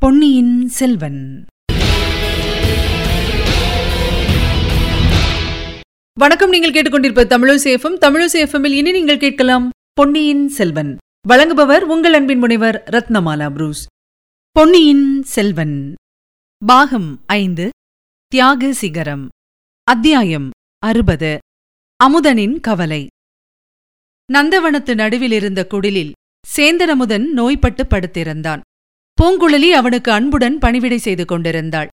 பொன்னியின் செல்வன். வணக்கம் நீங்கள் கேட்டுக்கொண்டிருப்ப தமிழசேஃபம் தமிழசேஃபமில் இனி நீங்கள் கேட்கலாம் பொன்னியின் செல்வன். வழங்குபவர் உங்கள் அன்பின் முனைவர் ரத்னமாலா புரூஸ். பொன்னியின் செல்வன். பாகம் ஐந்து தியாக சிகரம். அத்தியாயம் அறுபது அமுதனின் கவலை. நந்தவனத்து நடுவில் இருந்த குடிலில் சேந்தனமுதன் நோய்பட்டு படுத்திருந்தான். பூங்குழலி அவனுக்கு அன்புடன் பணிவிடை செய்து கொண்டிருந்தாள்.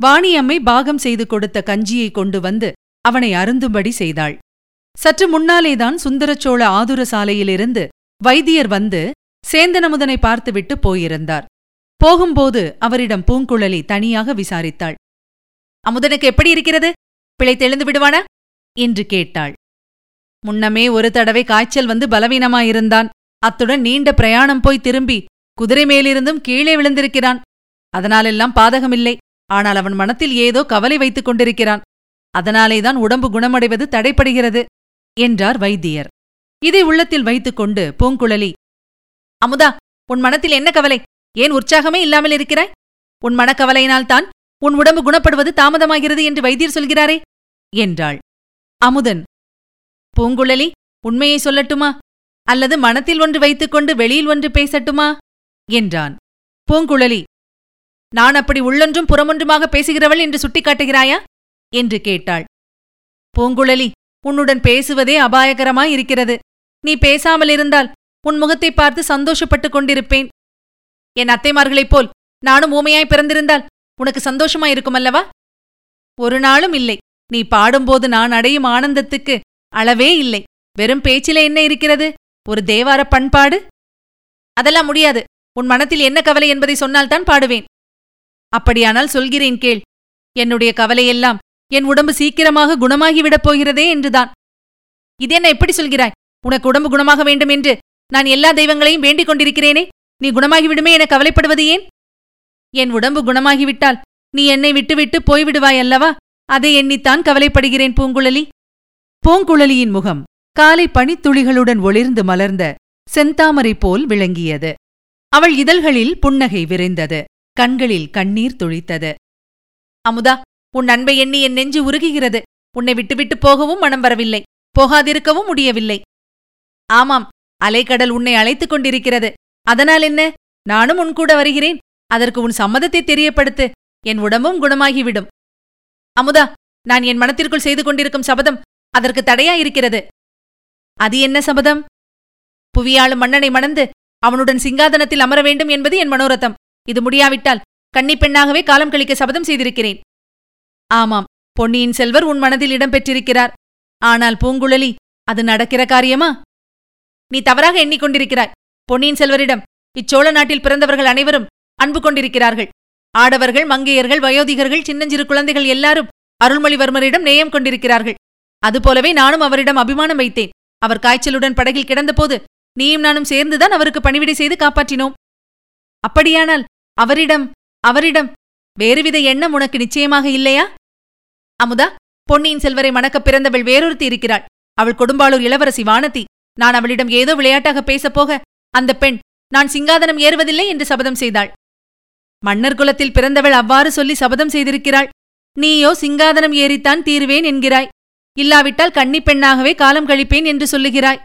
வாணியம்மை பாகம் செய்து கொடுத்த கஞ்சியை கொண்டு வந்து அவனை அருந்தும்படி செய்தாள். சற்று முன்னாலேதான் சுந்தரச்சோழ ஆதுர சாலையிலிருந்து வைத்தியர் வந்து சேந்தனமுதனை பார்த்துவிட்டு போயிருந்தார். போகும்போது அவரிடம் பூங்குழலி தனியாக விசாரித்தாள். அமுதனுக்கு எப்படி இருக்கிறது? பிழை தெளிந்து விடுவானா? என்று கேட்டாள். முன்னமே ஒரு தடவை காய்ச்சல் வந்து பலவீனமாயிருந்தான். அத்துடன் நீண்ட பிரயாணம் போய் திரும்பி குதிரை மேலிருந்தும் கீழே விழுந்திருக்கிறான். அதனாலெல்லாம் பாதகமில்லை. ஆனால் அவன் மனத்தில் ஏதோ கவலை வைத்துக் கொண்டிருக்கிறான். அதனாலேதான் உடம்பு குணமடைவது தடைப்படுகிறது என்றார் வைத்தியர். இதை உள்ளத்தில் வைத்துக்கொண்டு பூங்குழலி அமுதா உன் மனத்தில் என்ன கவலை? ஏன் உற்சாகமே இல்லாமல் இருக்கிறாய்? உன் மனக்கவலையினால்தான் உன் உடம்பு குணப்படுவது தாமதமாகிறது என்று வைத்தியர் சொல்கிறாரே என்றாள். அமுதன் பூங்குழலி உண்மையை சொல்லட்டுமா? அல்லது மனத்தில் ஒன்று வைத்துக்கொண்டு வெளியில் ஒன்று பேசட்டுமா? என்றான். பூங்குழலி நான் அப்படி உள்ளொன்றும் புறமொன்றுமாக பேசுகிறவள் என்று சுட்டிக்காட்டுகிறாயா? என்று கேட்டாள். பூங்குழலி உன்னுடன் பேசுவதே அபாயகரமாயிருக்கிறது நீ பேசாமலிருந்தால் உன் முகத்தை பார்த்து சந்தோஷப்பட்டுக் கொண்டிருப்பேன். என் அத்தைமார்களைப் போல் நானும் ஊமையாய் பிறந்திருந்தால் உனக்கு சந்தோஷமாயிருக்குமல்லவா ஒரு நாளும் இல்லை. நீ பாடும்போது நான் அடையும் ஆனந்தத்துக்கு அளவே இல்லை. வெறும் பேச்சில என்ன இருக்கிறது? ஒரு தேவார பண்பாடு? அதெல்லாம் முடியாது. உன் மனத்தில் என்ன கவலை என்பதை சொன்னால்தான் பாடுவேன். அப்படியானால் சொல்கிறேன் கேள். என்னுடைய கவலையெல்லாம் என் உடம்பு சீக்கிரமாக குணமாகிவிடப் போகிறதே என்றுதான். இதென்ன எப்படி சொல்கிறாய்? உனக்கு உடம்பு குணமாக வேண்டும் என்று நான் எல்லா தெய்வங்களையும் வேண்டிக் கொண்டிருக்கிறேனே? நீ குணமாகிவிடுமே என கவலைப்படுவது ஏன்? என் உடம்பு குணமாகிவிட்டால் நீ என்னை விட்டுவிட்டு போய்விடுவாய் அல்லவா? அதை எண்ணித்தான் கவலைப்படுகிறேன் பூங்குழலி. பூங்குழலியின் முகம் காலை பனித்துளிகளுடன் ஒளிர்ந்து மலர்ந்த செந்தாமரை போல் விளங்கியது. அவள் இதழ்களில் புன்னகை விரைந்தது. கண்களில் கண்ணீர் துளித்தது. அமுதா உன் அன்பை எண்ணி என் நெஞ்சு உருகுகிறது. உன்னை விட்டுவிட்டு போகவும் மனம் வரவில்லை. போகாதிருக்கவும் முடியவில்லை. ஆமாம் அலைக்கடல் உன்னை அழைத்துக் கொண்டிருக்கிறது. அதனால் என்ன? நானும் உன் கூட வருகிறேன். அதற்கு உன் சம்மதத்தை தெரியப்படுத்து. என் உடம்பும் குணமாகிவிடும். அமுதா நான் என் மனத்திற்குள் செய்து கொண்டிருக்கும் சபதம் அதற்கு தடையாயிருக்கிறது. அது என்ன சபதம்? புவியாளும் மன்னனை மணந்து அவனுடன் சிங்காதனத்தில் அமர வேண்டும் என்பது என் மனோரதம். இது முடியாவிட்டால் கன்னி பெண்ணாகவே காலம் கழிக்க சபதம் செய்திருக்கிறேன். ஆமாம் பொன்னியின் செல்வர் உன் மனதில் இடம் பெற்றிருக்கிறார். ஆனால் பூங்குழலி அது நடக்கிற காரியமா? நீ தவறாக எண்ணிக்கொண்டிருக்கிறாய். பொன்னியின் செல்வரிடம் இச்சோழ நாட்டில் பிறந்தவர்கள் அனைவரும் அன்பு கொண்டிருக்கிறார்கள். ஆடவர்கள் மங்கையர்கள் வயோதிகர்கள் சின்னஞ்சிறு குழந்தைகள் எல்லாரும் அருள்மொழிவர்மரிடம் நேயம் கொண்டிருக்கிறார்கள். அதுபோலவே நானும் அவரிடம் அபிமானம் வைத்தேன். அவர் காய்ச்சலுடன் படகில் கிடந்தபோது நீயும் நானும் சேர்ந்துதான் அவருக்கு பணிவிடை செய்து காப்பாற்றினோம். அப்படியானால் அவரிடம் அவரிடம் வேறுவித எண்ணம் உனக்கு நிச்சயமாக இல்லையா? அமுதா பொன்னியின் செல்வரை மணக்கப் பிறந்தவள் வேறொருத்தி இருக்கிறாள். அவள் கொடும்பாளூர் இளவரசி வானதி. நான் அவளிடம் ஏதோ விளையாட்டாக பேசப்போக அந்த பெண் நான் சிங்காதனம் ஏறுவதில்லை என்று சபதம் செய்தாள். மன்னர் குலத்தில் பிறந்தவள் அவ்வாறு சொல்லி சபதம் செய்திருக்கிறாள். நீயோ சிங்காதனம் ஏறித்தான் தீருவேன் என்கிறாய். இல்லாவிட்டால் கன்னிப் பெண்ணாகவே காலம் கழிப்பேன் என்று சொல்லுகிறாய்.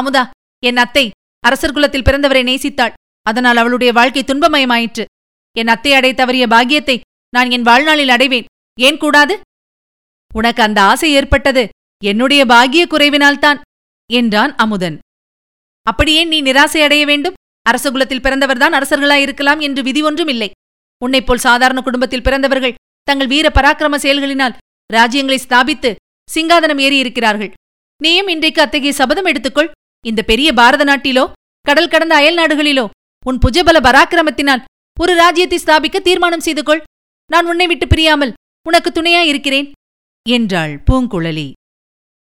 அமுதா என் அத்தை அரசர் குலத்தில் பிறந்தவரை நேசித்தாள். அதனால் அவளுடைய வாழ்க்கை துன்பமயமாயிற்று. என் அத்தை அடை தவறிய பாக்கியத்தை நான் என் வாழ்நாளில் அடைவேன். ஏன் கூடாது? உனக்கு அந்த ஆசை ஏற்பட்டது என்னுடைய பாகிய குறைவினால்தான் என்றான் அமுதன். அப்படியே நீ நிராசை அடைய வேண்டும்? அரசகுலத்தில் பிறந்தவர்தான் அரசர்களாயிருக்கலாம் என்று விதி ஒன்றும் இல்லை உன்னைப்போல் சாதாரண குடும்பத்தில் பிறந்தவர்கள் தங்கள் வீர பராக்கிரம செயல்களினால் ராஜ்யங்களை ஸ்தாபித்து சிங்காதனம் ஏறியிருக்கிறார்கள். நீயும் இன்றைக்கு அத்தகைய சபதம் எடுத்துக்கொள். இந்த பெரிய பாரத நாட்டிலோ கடல் கடந்த அயல் நாடுகளிலோ உன் புஜபல பராக்கிரமத்தினால் ஒரு ராஜ்யத்தை ஸ்தாபிக்க தீர்மானம் செய்து கொள் நான் உன்னை விட்டு பிரியாமல் உனக்கு துணையா இருக்கிறேன் என்றாள் பூங்குழலி.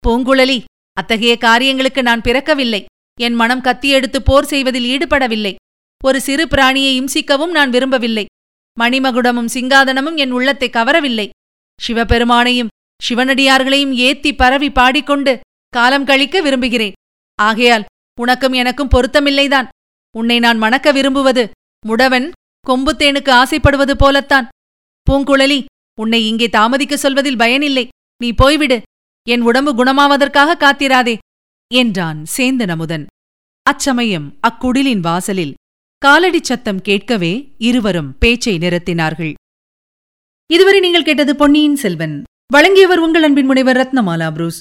பூங்குழலி அத்தகைய காரியங்களுக்கு நான் பிறக்கவில்லை. என் மனம் கத்தியெடுத்து போர் செய்வதில் ஈடுபடவில்லை. ஒரு சிறு பிராணியை இம்சிக்கவும் நான் விரும்பவில்லை. மணிமகுடமும் சிங்காதனமும் என் உள்ளத்தை கவரவில்லை. சிவபெருமானையும் சிவனடியார்களையும் ஏத்தி பரவி பாடிக்கொண்டு காலம் கழிக்க விரும்புகிறேன். ஆகையால் உனக்கும் எனக்கும் பொருத்தமில்லைதான். உன்னை நான் மணக்க விரும்புவது முடவன் கொம்புத்தேனுக்கு ஆசைப்படுவது போலத்தான். பூங்குழலி உன்னை இங்கே தாமதிக்க சொல்வதில் பயனில்லை. நீ போய்விடு. என் உடம்பு குணமாவதற்காக காத்திராதே என்றான் சேந்தன் அமுதன் அச்சமயம் அக்குடிலின் வாசலில் காலடிச் சத்தம் கேட்கவே இருவரும் பேச்சை நிறுத்தினார்கள். இதுவரை நீங்கள் கேட்டது பொன்னியின் செல்வன். வழங்கியவர் உங்கள் அன்பின் முனைவர் ரத்னமாலா புரூஸ்.